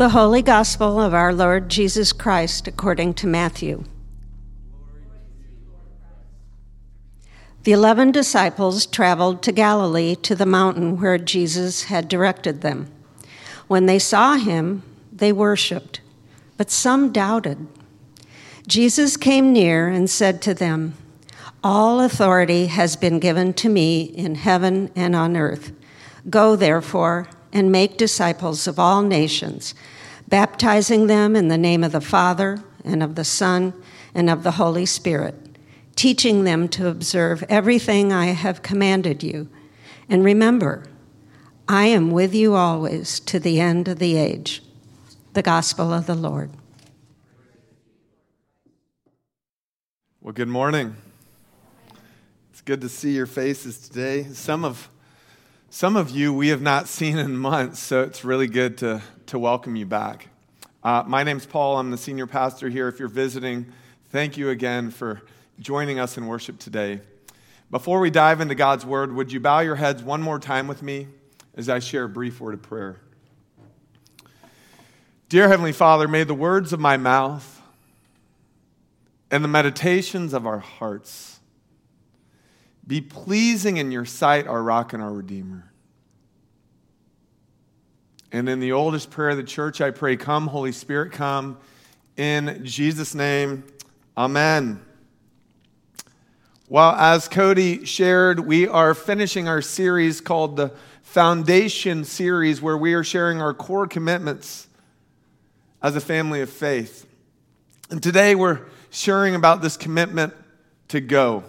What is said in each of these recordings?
The Holy Gospel of our Lord Jesus Christ according to Matthew. The eleven disciples traveled to Galilee to the mountain where Jesus had directed them. When they saw him, they worshiped, but some doubted. Jesus came near and said to them, All authority has been given to me in heaven and on earth. Go, therefore, and make disciples of all nations, baptizing them in the name of the Father, and of the Son, and of the Holy Spirit, teaching them to observe everything I have commanded you. And remember, I am with you always to the end of the age. The Gospel of the Lord. Well, good morning. It's good to see your faces today. Some of some of you we have not seen in months, so it's really good to, to welcome you back. Uh, my name's Paul. I'm the senior pastor here. If you're visiting, thank you again for joining us in worship today. Before we dive into God's word, would you bow your heads one more time with me as I share a brief word of prayer? Dear Heavenly Father, may the words of my mouth and the meditations of our hearts be pleasing in your sight, our rock and our redeemer. And in the oldest prayer of the church, I pray, Come, Holy Spirit, come. In Jesus' name, Amen. Well, as Cody shared, we are finishing our series called the Foundation Series, where we are sharing our core commitments as a family of faith. And today we're sharing about this commitment to go.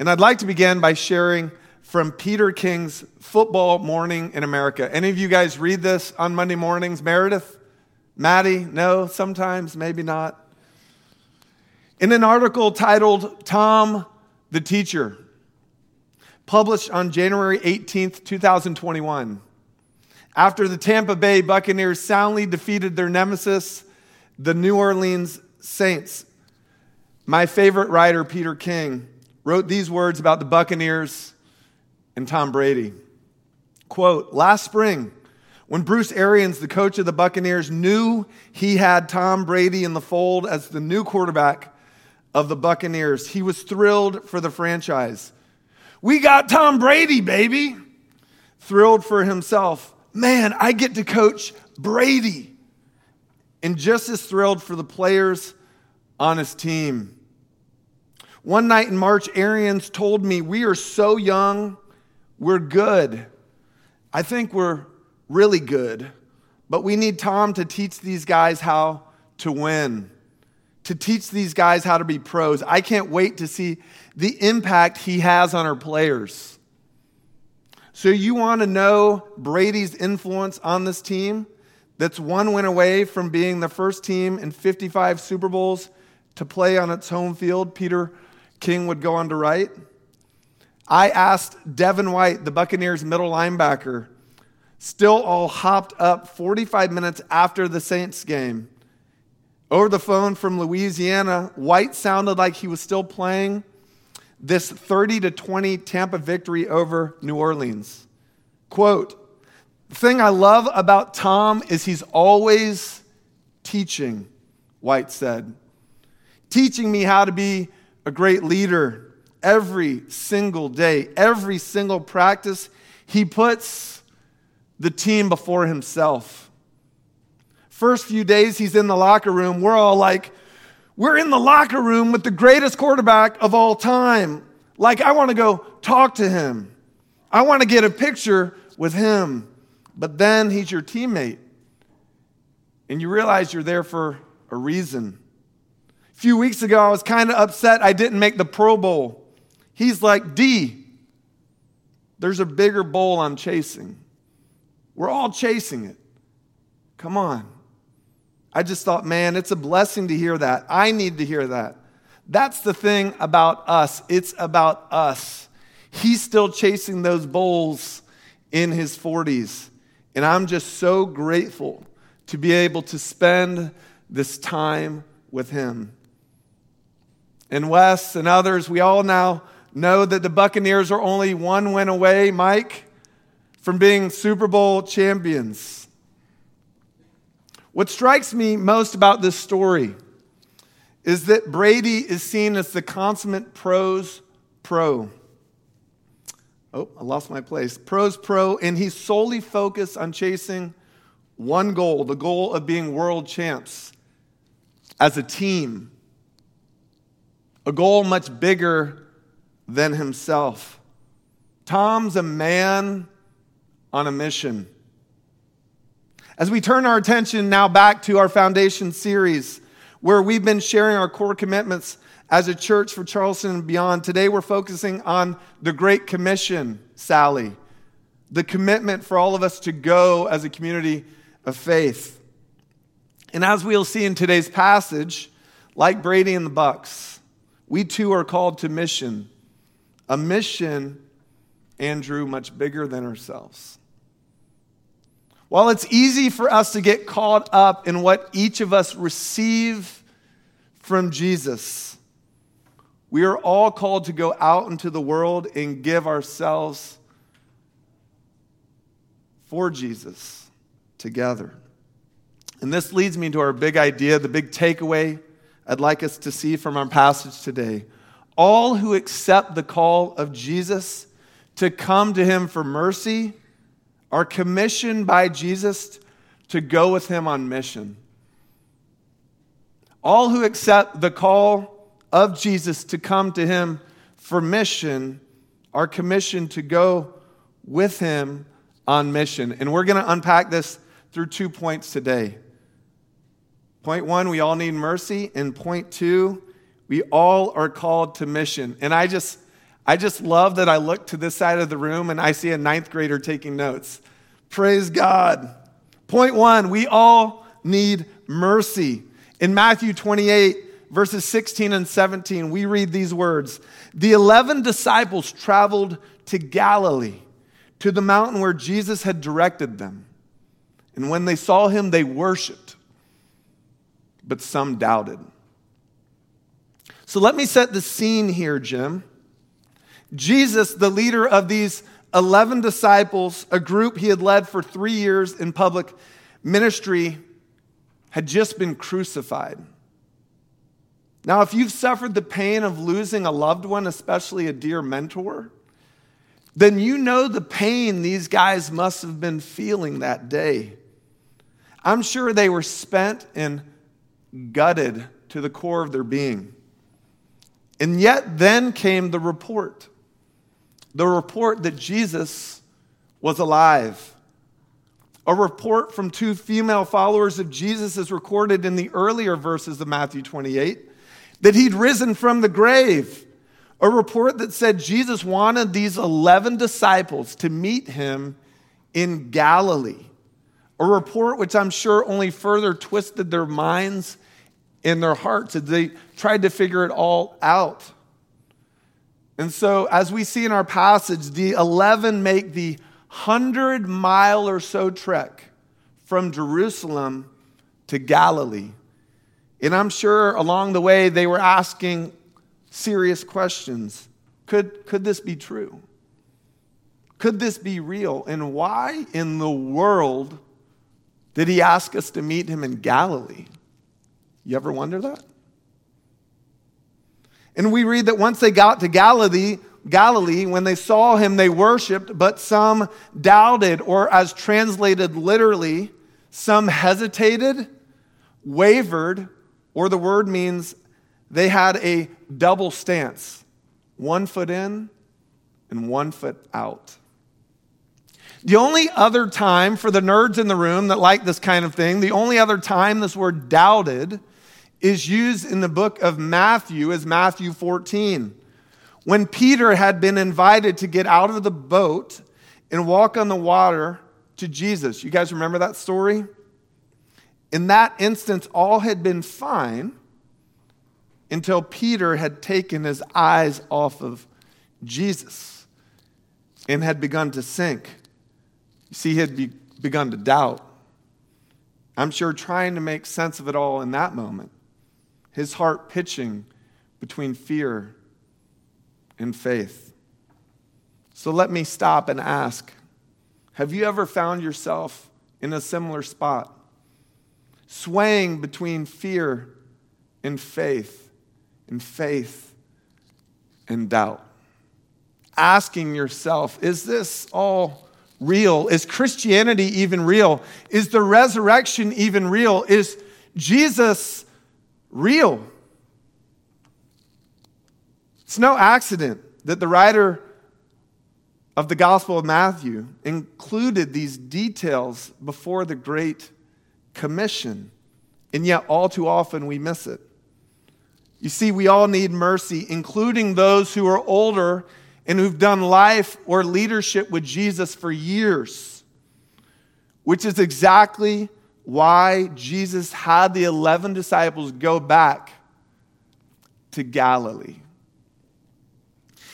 And I'd like to begin by sharing from Peter King's Football Morning in America. Any of you guys read this on Monday mornings? Meredith? Maddie? No, sometimes, maybe not. In an article titled Tom the Teacher, published on January 18th, 2021, after the Tampa Bay Buccaneers soundly defeated their nemesis, the New Orleans Saints, my favorite writer, Peter King, wrote these words about the Buccaneers and Tom Brady. Quote, last spring, when Bruce Arians, the coach of the Buccaneers, knew he had Tom Brady in the fold as the new quarterback of the Buccaneers, he was thrilled for the franchise. We got Tom Brady, baby. Thrilled for himself. Man, I get to coach Brady. And just as thrilled for the players on his team. One night in March, Arians told me, We are so young, we're good. I think we're really good, but we need Tom to teach these guys how to win, to teach these guys how to be pros. I can't wait to see the impact he has on our players. So, you want to know Brady's influence on this team that's one win away from being the first team in 55 Super Bowls to play on its home field? Peter King would go on to write. I asked Devin White, the Buccaneers middle linebacker, still all hopped up 45 minutes after the Saints game. Over the phone from Louisiana, White sounded like he was still playing this 30 to 20 Tampa victory over New Orleans. Quote, the thing I love about Tom is he's always teaching, White said. Teaching me how to be a great leader every single day, every single practice. He puts the team before himself. First few days he's in the locker room, we're all like, we're in the locker room with the greatest quarterback of all time. Like, I want to go talk to him. I want to get a picture with him. But then he's your teammate. And you realize you're there for a reason. Few weeks ago, I was kind of upset I didn't make the Pro Bowl. He's like, D, there's a bigger bowl I'm chasing. We're all chasing it. Come on. I just thought, man, it's a blessing to hear that. I need to hear that. That's the thing about us. It's about us. He's still chasing those bowls in his 40s. And I'm just so grateful to be able to spend this time with him and Wes and others, we all now know that the Buccaneers are only one win away, Mike, from being Super Bowl champions. What strikes me most about this story is that Brady is seen as the consummate pros pro. Oh, I lost my place. Pros pro, and he's solely focused on chasing one goal the goal of being world champs as a team. A goal much bigger than himself. Tom's a man on a mission. As we turn our attention now back to our foundation series, where we've been sharing our core commitments as a church for Charleston and beyond, today we're focusing on the Great Commission, Sally, the commitment for all of us to go as a community of faith. And as we'll see in today's passage, like Brady and the Bucks, we too are called to mission, a mission, Andrew, much bigger than ourselves. While it's easy for us to get caught up in what each of us receive from Jesus, we are all called to go out into the world and give ourselves for Jesus together. And this leads me to our big idea, the big takeaway I'd like us to see from our passage today. All who accept the call of Jesus to come to him for mercy are commissioned by Jesus to go with him on mission. All who accept the call of Jesus to come to him for mission are commissioned to go with him on mission. And we're going to unpack this through two points today. Point one, we all need mercy. And point two, we all are called to mission. And I just I just love that I look to this side of the room and I see a ninth grader taking notes. Praise God. Point one, we all need mercy. In Matthew 28, verses 16 and 17, we read these words The 11 disciples traveled to Galilee, to the mountain where Jesus had directed them. And when they saw him, they worshiped, but some doubted. So let me set the scene here, Jim. Jesus, the leader of these 11 disciples, a group he had led for three years in public ministry, had just been crucified. Now, if you've suffered the pain of losing a loved one, especially a dear mentor, then you know the pain these guys must have been feeling that day. I'm sure they were spent and gutted to the core of their being. And yet, then came the report the report that Jesus was alive. A report from two female followers of Jesus is recorded in the earlier verses of Matthew 28 that he'd risen from the grave. A report that said Jesus wanted these 11 disciples to meet him in Galilee. A report which I'm sure only further twisted their minds and their hearts as they tried to figure it all out. And so, as we see in our passage, the 11 make the 100 mile or so trek from Jerusalem to Galilee. And I'm sure along the way they were asking serious questions. Could, could this be true? Could this be real? And why in the world did he ask us to meet him in Galilee? You ever wonder that? And we read that once they got to Galilee, Galilee, when they saw him, they worshiped, but some doubted, or as translated literally, some hesitated, wavered, or the word means they had a double stance one foot in and one foot out. The only other time, for the nerds in the room that like this kind of thing, the only other time this word doubted is used in the book of Matthew as Matthew 14. When Peter had been invited to get out of the boat and walk on the water to Jesus. You guys remember that story? In that instance, all had been fine until Peter had taken his eyes off of Jesus and had begun to sink. You see, he had be- begun to doubt. I'm sure trying to make sense of it all in that moment his heart pitching between fear and faith. So let me stop and ask Have you ever found yourself in a similar spot? swaying between fear and faith, and faith and doubt. Asking yourself, is this all real? Is Christianity even real? Is the resurrection even real? Is Jesus real? It's no accident that the writer of the Gospel of Matthew included these details before the Great Commission, and yet all too often we miss it. You see, we all need mercy, including those who are older and who've done life or leadership with Jesus for years, which is exactly why Jesus had the 11 disciples go back to Galilee.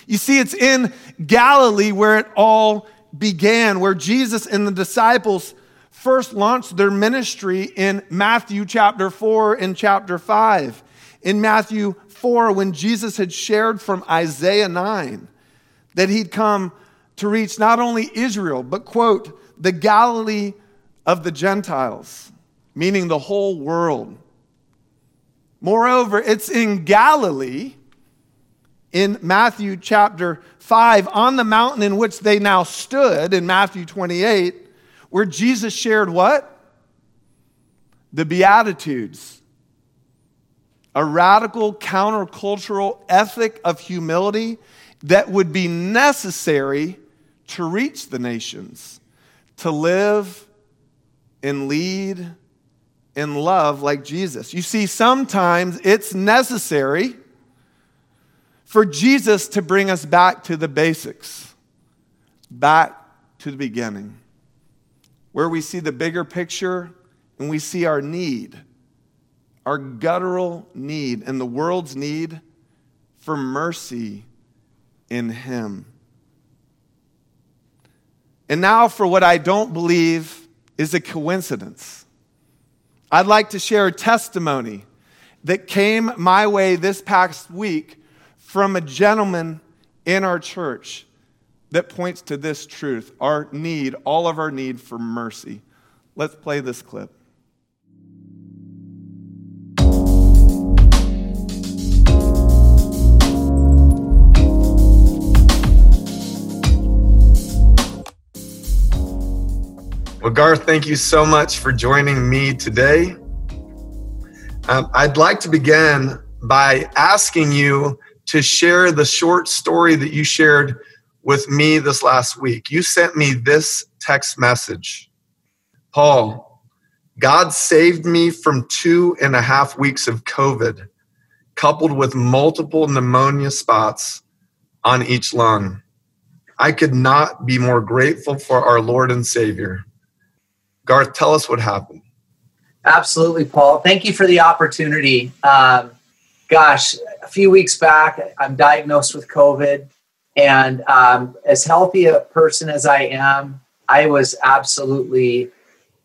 You see, it's in Galilee where it all began, where Jesus and the disciples first launched their ministry in Matthew chapter 4 and chapter 5. In Matthew 4, when Jesus had shared from Isaiah 9 that he'd come to reach not only Israel, but, quote, the Galilee of the Gentiles, meaning the whole world. Moreover, it's in Galilee in Matthew chapter 5 on the mountain in which they now stood in Matthew 28, where Jesus shared what? The Beatitudes. A radical countercultural ethic of humility that would be necessary to reach the nations, to live and lead in love like Jesus. You see, sometimes it's necessary for Jesus to bring us back to the basics, back to the beginning, where we see the bigger picture and we see our need, our guttural need, and the world's need for mercy in Him. And now for what I don't believe is a coincidence. I'd like to share a testimony that came my way this past week from a gentleman in our church that points to this truth our need, all of our need for mercy. Let's play this clip. Well, Garth, thank you so much for joining me today. Um, I'd like to begin by asking you to share the short story that you shared with me this last week. You sent me this text message Paul, God saved me from two and a half weeks of COVID, coupled with multiple pneumonia spots on each lung. I could not be more grateful for our Lord and Savior. Garth, tell us what happened. Absolutely, Paul. Thank you for the opportunity. Um, gosh, a few weeks back, I'm diagnosed with COVID. And um, as healthy a person as I am, I was absolutely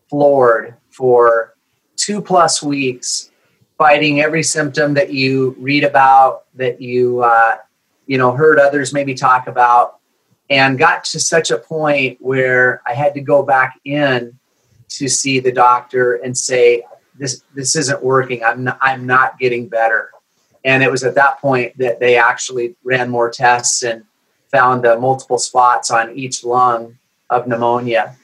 floored for two plus weeks fighting every symptom that you read about, that you, uh, you know, heard others maybe talk about, and got to such a point where I had to go back in to see the doctor and say, this, this isn't working. I'm not, I'm not getting better. And it was at that point that they actually ran more tests and found the multiple spots on each lung of pneumonia.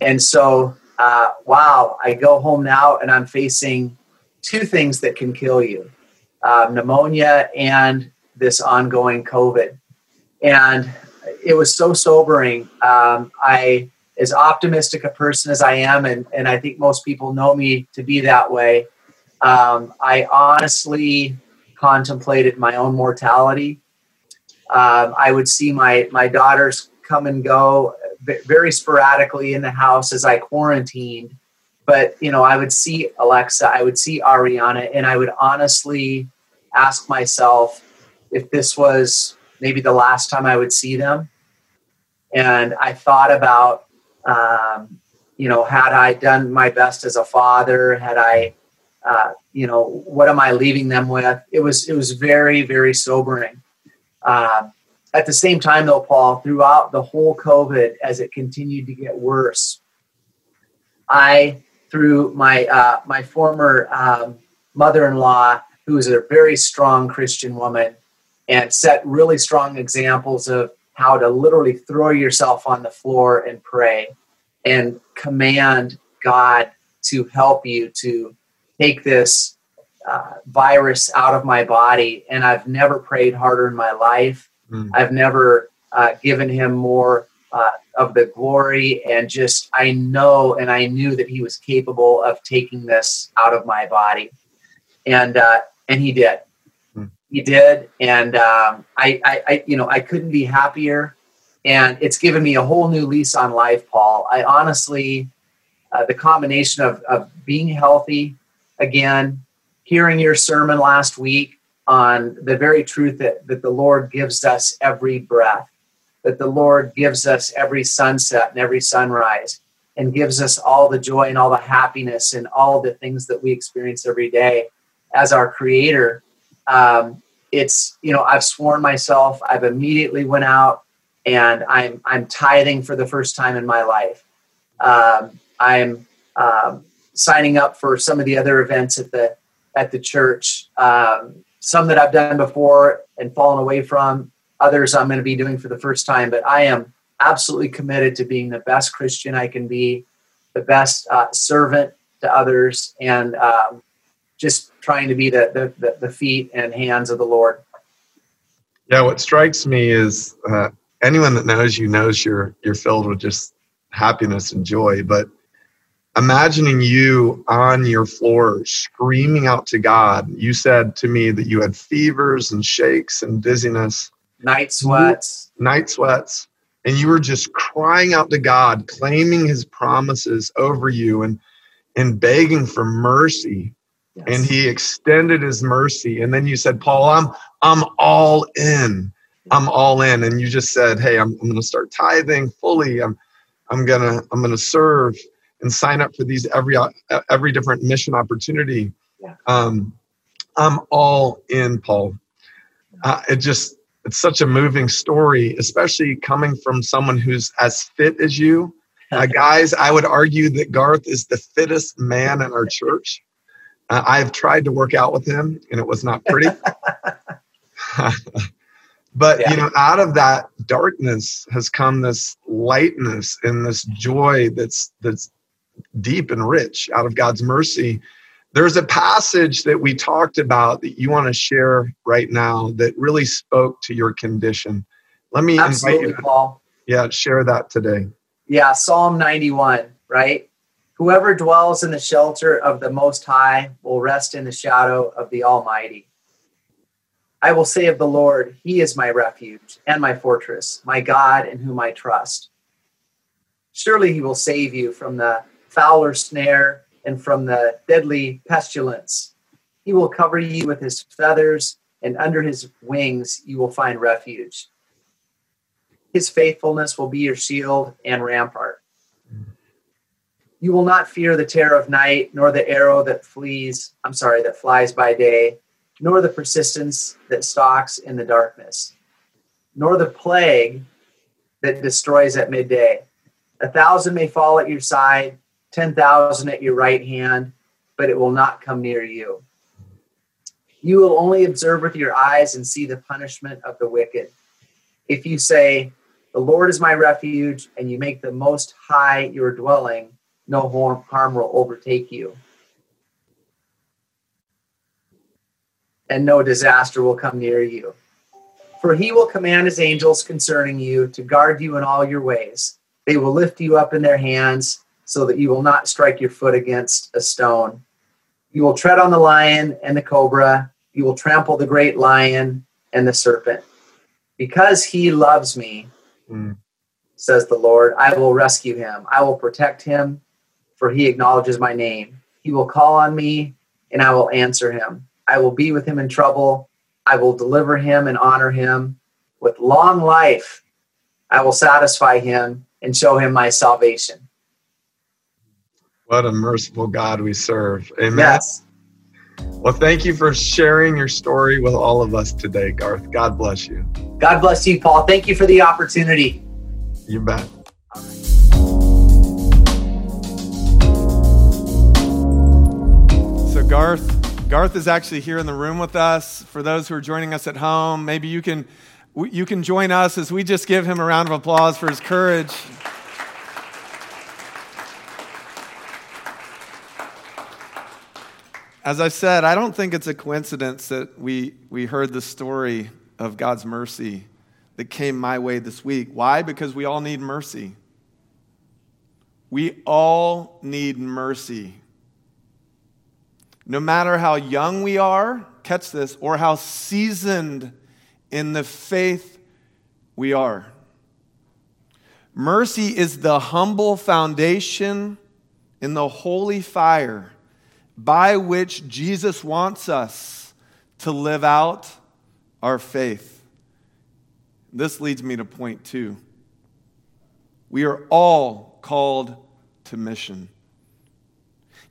And so, uh, wow, I go home now and I'm facing two things that can kill you uh, pneumonia and this ongoing COVID. And it was so sobering. Um, I, as optimistic a person as I am, and, and I think most people know me to be that way, um, I honestly contemplated my own mortality. Um, I would see my my daughters come and go very sporadically in the house as I quarantined. But you know, I would see Alexa, I would see Ariana, and I would honestly ask myself if this was maybe the last time I would see them. And I thought about, um, you know, had I done my best as a father, had I uh, you know, what am I leaving them with? It was it was very very sobering. Uh, at the same time, though, Paul, throughout the whole COVID, as it continued to get worse, I through my uh, my former um, mother-in-law, who is a very strong Christian woman, and set really strong examples of how to literally throw yourself on the floor and pray and command God to help you to take this uh, virus out of my body. And I've never prayed harder in my life. Mm. I've never uh, given him more uh, of the glory. And just, I know and I knew that he was capable of taking this out of my body. And, uh, and he did. He did. And um, I, I, I, you know, I couldn't be happier. And it's given me a whole new lease on life, Paul. I honestly, uh, the combination of, of being healthy again, hearing your sermon last week on the very truth that, that the Lord gives us every breath, that the Lord gives us every sunset and every sunrise, and gives us all the joy and all the happiness and all the things that we experience every day as our Creator. Um, it's you know I've sworn myself. I've immediately went out and I'm I'm tithing for the first time in my life. Um, I'm um, signing up for some of the other events at the at the church. Um, some that I've done before and fallen away from. Others I'm going to be doing for the first time. But I am absolutely committed to being the best Christian I can be, the best uh, servant to others, and um, just trying to be the, the, the feet and hands of the Lord. Yeah, what strikes me is uh, anyone that knows you knows you're you're filled with just happiness and joy. But imagining you on your floor screaming out to God, you said to me that you had fevers and shakes and dizziness, night sweats, night sweats, and you were just crying out to God, claiming His promises over you and and begging for mercy. Yes. And He extended His mercy, and then you said, "Paul, I'm I'm all in." I'm all in. And you just said, hey, I'm, I'm going to start tithing fully. I'm, I'm going to, I'm to serve and sign up for these every, every different mission opportunity. Yeah. Um, I'm all in, Paul. Uh, it just, it's such a moving story, especially coming from someone who's as fit as you. Uh, guys, I would argue that Garth is the fittest man in our church. I've tried to work out with him, and it was not pretty. But yeah. you know, out of that darkness has come this lightness and this joy that's that's deep and rich out of God's mercy. There's a passage that we talked about that you want to share right now that really spoke to your condition. Let me Absolutely, invite you. Paul. Yeah, share that today. Yeah, Psalm 91, right? Whoever dwells in the shelter of the Most High will rest in the shadow of the Almighty. I will say of the Lord, He is my refuge and my fortress, my God in whom I trust. Surely He will save you from the fowler snare and from the deadly pestilence. He will cover you with His feathers, and under His wings you will find refuge. His faithfulness will be your shield and rampart. You will not fear the terror of night, nor the arrow that flees, I'm sorry, that flies by day nor the persistence that stalks in the darkness, nor the plague that destroys at midday. A thousand may fall at your side, 10,000 at your right hand, but it will not come near you. You will only observe with your eyes and see the punishment of the wicked. If you say, The Lord is my refuge, and you make the Most High your dwelling, no harm will overtake you. and no disaster will come near you. For he will command his angels concerning you to guard you in all your ways. They will lift you up in their hands so that you will not strike your foot against a stone. You will tread on the lion and the cobra. You will trample the great lion and the serpent. Because he loves me, mm. says the Lord, I will rescue him. I will protect him, for he acknowledges my name. He will call on me, and I will answer him. I will be with him in trouble. I will deliver him and honor him. With long life, I will satisfy him and show him my salvation. What a merciful God we serve. Amen. Yes. Well, thank you for sharing your story with all of us today, Garth. God bless you. God bless you, Paul. Thank you for the opportunity. You bet. Garth. Garth is actually here in the room with us. For those who are joining us at home, maybe you can, you can join us as we just give him a round of applause for his courage. As I said, I don't think it's a coincidence that we, we heard the story of God's mercy that came my way this week. Why? Because we all need mercy. We all need mercy. No matter how young we are, catch this, or how seasoned in the faith we are. Mercy is the humble foundation in the holy fire by which Jesus wants us to live out our faith. This leads me to point two. We are all called to mission.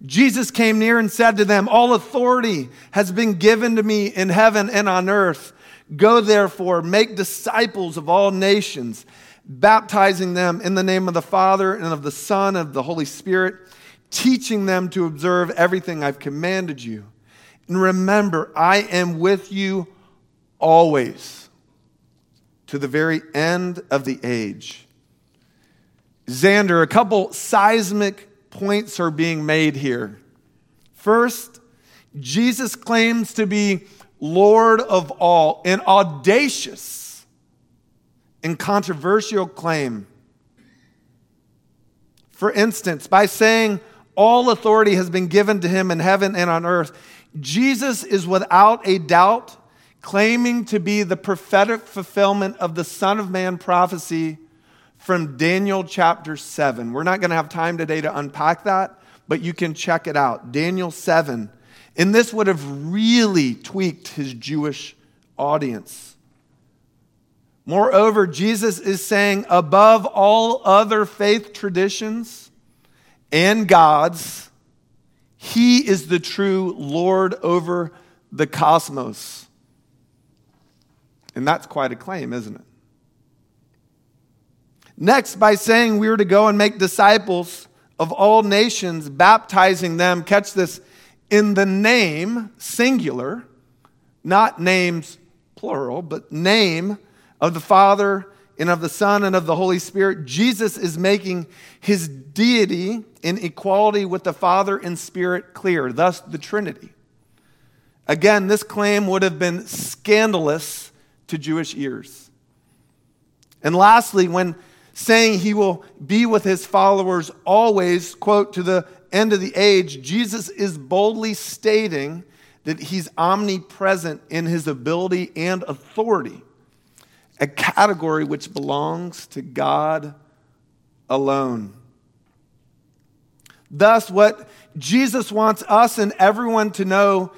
Jesus came near and said to them, All authority has been given to me in heaven and on earth. Go therefore, make disciples of all nations, baptizing them in the name of the Father and of the Son and of the Holy Spirit, teaching them to observe everything I've commanded you. And remember, I am with you always to the very end of the age. Xander, a couple seismic points are being made here. First, Jesus claims to be Lord of all, an audacious and controversial claim. For instance, by saying all authority has been given to him in heaven and on earth, Jesus is without a doubt claiming to be the prophetic fulfillment of the Son of Man prophecy from Daniel chapter 7. We're not going to have time today to unpack that, but you can check it out. Daniel 7. And this would have really tweaked his Jewish audience. Moreover, Jesus is saying, above all other faith traditions and gods, he is the true Lord over the cosmos. And that's quite a claim, isn't it? Next, by saying we were to go and make disciples of all nations, baptizing them, catch this, in the name, singular, not names plural, but name of the Father and of the Son and of the Holy Spirit. Jesus is making his deity in equality with the Father and Spirit clear, thus, the Trinity. Again, this claim would have been scandalous to Jewish ears. And lastly, when saying he will be with his followers always, quote, to the end of the age, Jesus is boldly stating that he's omnipresent in his ability and authority, a category which belongs to God alone. Thus, what Jesus wants us and everyone to know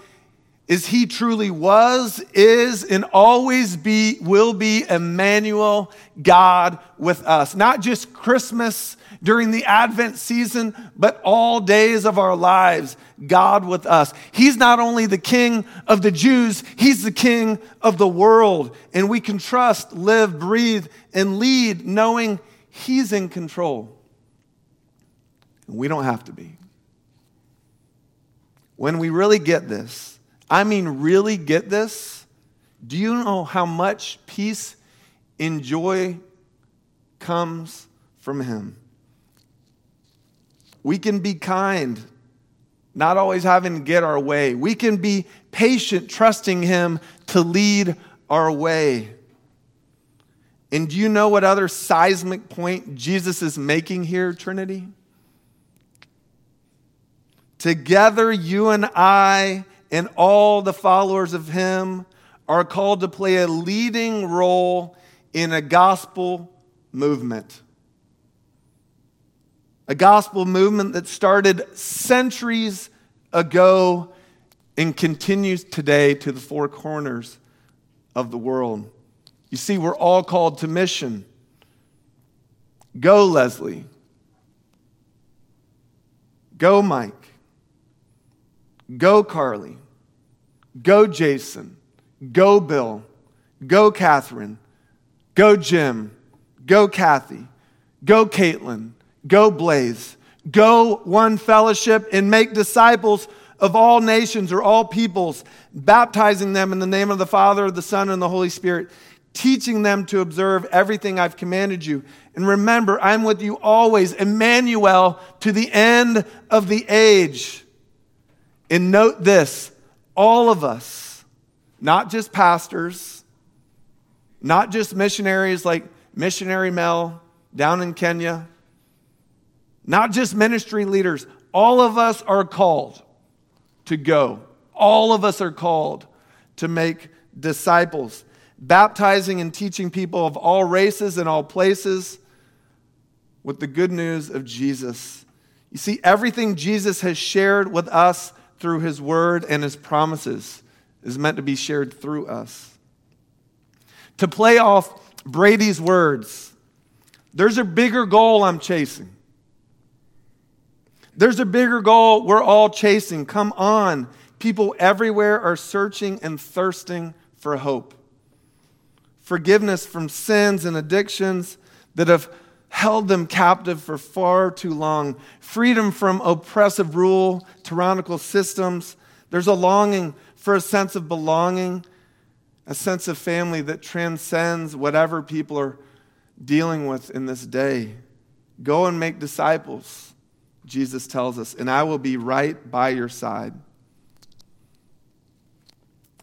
is he truly was, is, and always be, will be Emmanuel, God with us. Not just Christmas during the Advent season, but all days of our lives, God with us. He's not only the King of the Jews, He's the King of the world. And we can trust, live, breathe, and lead knowing He's in control. And we don't have to be. When we really get this, I mean, really get this? Do you know how much peace and joy comes from Him? We can be kind, not always having to get our way. We can be patient, trusting Him to lead our way. And do you know what other seismic point Jesus is making here, Trinity? Together, you and I and all the followers of him are called to play a leading role in a gospel movement. A gospel movement that started centuries ago and continues today to the four corners of the world. You see, we're all called to mission. Go, Leslie. Go, Mike. Go, Carly. Go, Jason. Go, Bill. Go, Catherine. Go, Jim. Go, Kathy. Go, Caitlin. Go, Blaze. Go, one fellowship, and make disciples of all nations or all peoples, baptizing them in the name of the Father, the Son, and the Holy Spirit, teaching them to observe everything I've commanded you. And remember, I'm with you always, Emmanuel, to the end of the age. And note this all of us, not just pastors, not just missionaries like missionary Mel down in Kenya, not just ministry leaders, all of us are called to go. All of us are called to make disciples, baptizing and teaching people of all races and all places with the good news of Jesus. You see, everything Jesus has shared with us through his word and his promises is meant to be shared through us. To play off Brady's words, there's a bigger goal I'm chasing. There's a bigger goal we're all chasing. Come on. People everywhere are searching and thirsting for hope. Forgiveness from sins and addictions that have held them captive for far too long. Freedom from oppressive rule, tyrannical systems. There's a longing for a sense of belonging, a sense of family that transcends whatever people are dealing with in this day. Go and make disciples. Jesus tells us, and I will be right by your side.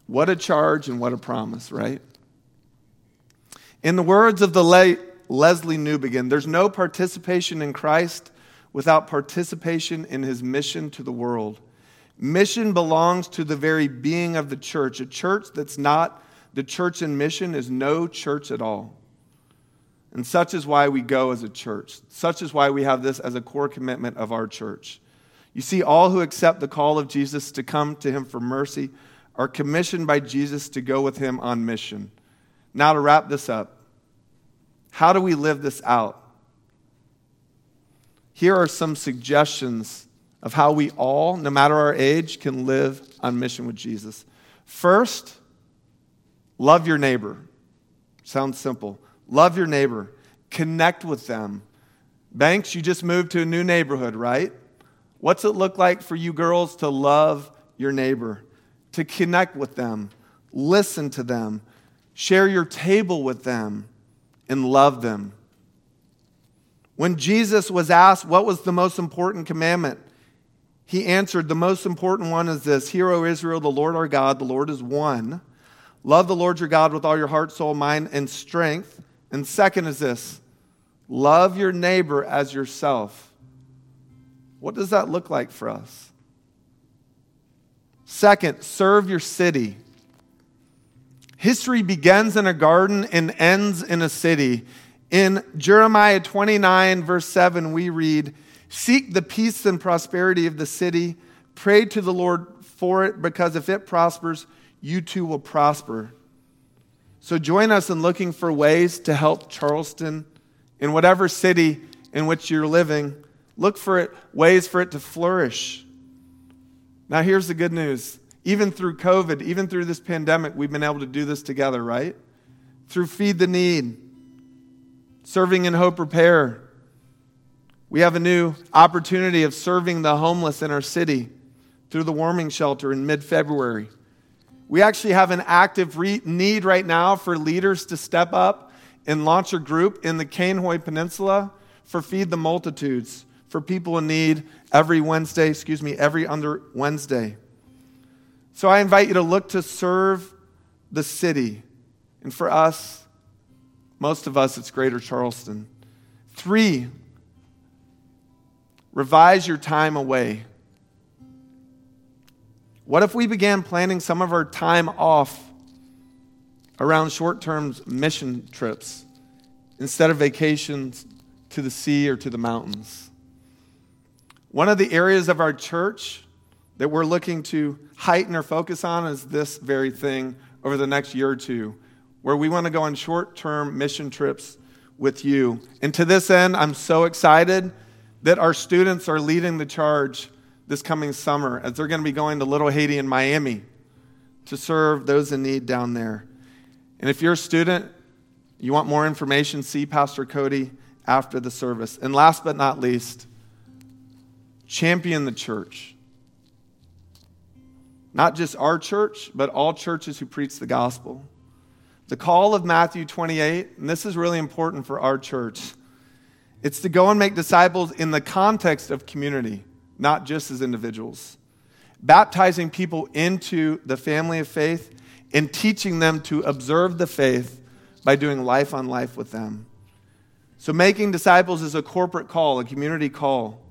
What a charge and what a promise, right? In the words of the late Lesslie Newbigin. there's no participation in Christ without participation in his mission to the world. Mission belongs to the very being of the church. A church that's not the church in mission is no church at all. And such is why we go as a church. Such is why we have this as a core commitment of our church. You see, all who accept the call of Jesus to come to him for mercy are commissioned by Jesus to go with him on mission. Now, to wrap this up, how do we live this out? Here are some suggestions of how we all, no matter our age, can live on mission with Jesus. First, love your neighbor. Sounds simple. Love your neighbor, connect with them. Banks, you just moved to a new neighborhood, right? What's it look like for you girls to love your neighbor, to connect with them, listen to them, share your table with them, and love them? When Jesus was asked what was the most important commandment, he answered, The most important one is this Hear, O Israel, the Lord our God, the Lord is one. Love the Lord your God with all your heart, soul, mind, and strength. And second is this love your neighbor as yourself. What does that look like for us? Second, serve your city. History begins in a garden and ends in a city. In Jeremiah 29, verse 7, we read, Seek the peace and prosperity of the city. Pray to the Lord for it, because if it prospers, you too will prosper. So join us in looking for ways to help Charleston in whatever city in which you're living. Look for it, ways for it to flourish. Now, here's the good news. Even through COVID, even through this pandemic, we've been able to do this together, right? Through Feed the Need, serving in Hope Repair. We have a new opportunity of serving the homeless in our city through the warming shelter in mid February. We actually have an active re- need right now for leaders to step up and launch a group in the Cainhoy Peninsula for Feed the Multitudes for people in need every Wednesday, excuse me, every under Wednesday. So I invite you to look to serve the city. And for us, most of us, it's Greater Charleston. Three, revise your time away. What if we began planning some of our time off around short term mission trips instead of vacations to the sea or to the mountains? One of the areas of our church that we're looking to heighten or focus on is this very thing over the next year or two, where we want to go on short term mission trips with you. And to this end, I'm so excited that our students are leading the charge this coming summer as they're going to be going to Little Haiti and Miami to serve those in need down there. And if you're a student, you want more information, see Pastor Cody after the service. And last but not least, champion the church. Not just our church, but all churches who preach the gospel. The call of Matthew 28, and this is really important for our church, it's to go and make disciples in the context of community, not just as individuals. Baptizing people into the family of faith and teaching them to observe the faith by doing life on life with them. So, making disciples is a corporate call, a community call.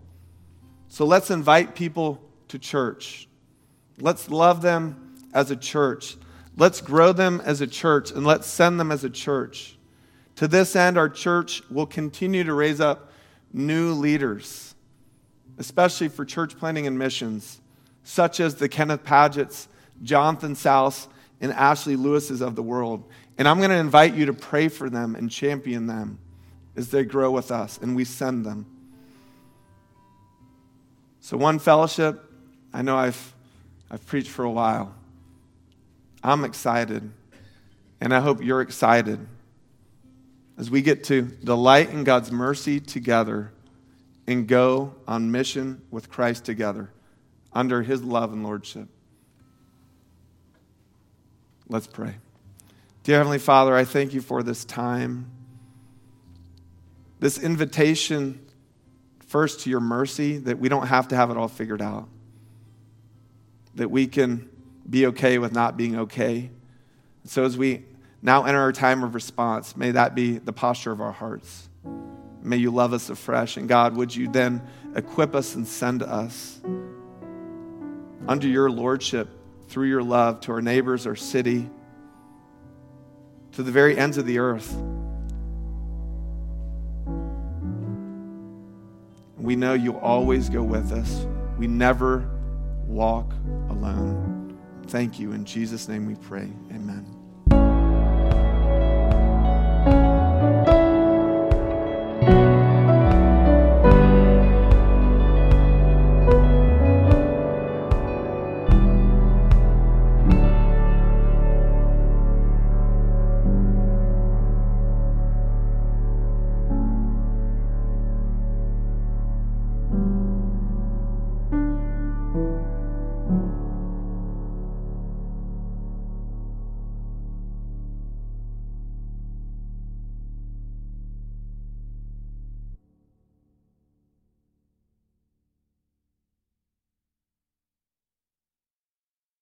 So, let's invite people to church. Let's love them as a church. Let's grow them as a church and let's send them as a church. To this end, our church will continue to raise up new leaders, especially for church planting and missions, such as the Kenneth Pagets, Jonathan South, and Ashley Lewises of the world. And I'm going to invite you to pray for them and champion them as they grow with us and we send them. So, one fellowship, I know I've, I've preached for a while. I'm excited, and I hope you're excited as we get to delight in God's mercy together and go on mission with Christ together under his love and lordship. Let's pray. Dear Heavenly Father, I thank you for this time, this invitation, first to your mercy, that we don't have to have it all figured out, that we can be okay with not being okay. So as we now enter our time of response, may that be the posture of our hearts. May you love us afresh. And God, would you then equip us and send us under your lordship through your love to our neighbors, our city, to the very ends of the earth. We know you always go with us. We never walk alone. Thank you. In Jesus' name we pray. Amen.